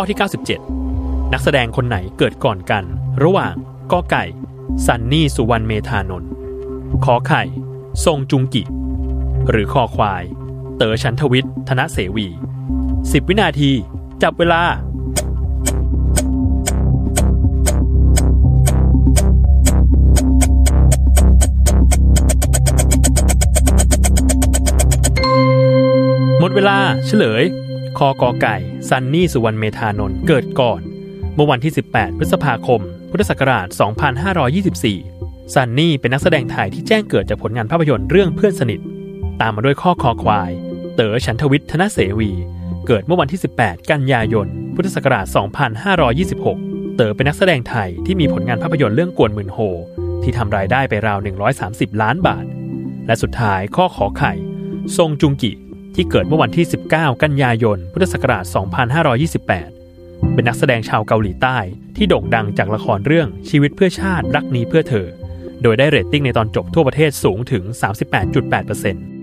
อที่ 97 นักแสดงคนไหนเกิดก่อนกัน ระหว่างกอไก่ซันนี่สุวรรณเมธานนท์ขอไข่ ทรงจุงกิ หรือคอควาย เต๋อชันทวิทย์ธนเสวี 10 วินาที จับเวลาหมดเวลาเฉลย คอกอไก่ ซันนี่สุวรรณเมธานนท์เกิดก่อน เมื่อวันที่ 18 พฤษภาคม พุทธศักราช 2524 ซันนี่เป็นนักแสดงไทยที่แจ้งเกิดจากผลงานภาพยนตร์เรื่องเพื่อนสนิท ตามมาด้วยข้อคอควาย เต๋อฉันทวิทย์ธนเสวี เกิดเมื่อวันที่ 18 กันยายน พุทธศักราช 2526 เต๋อเป็นนักแสดงไทยที่มีผลงานภาพยนตร์เรื่องกวนหมื่นโฮ ที่ทำรายได้ไปราว 130 ล้านบาท และสุดท้ายข้อขอไข่ ทรงจุงกิ ที่เกิดเมื่อวันที่ 19 กันยายน พุทธศักราช 2528 เป็นนักแสดงชาวเกาหลีใต้ที่โด่งดังจากละครเรื่องชีวิตเพื่อชาติรักนี้เพื่อเธอ โดยได้เรตติ้งในตอนจบทั่วประเทศสูงถึง 38.8%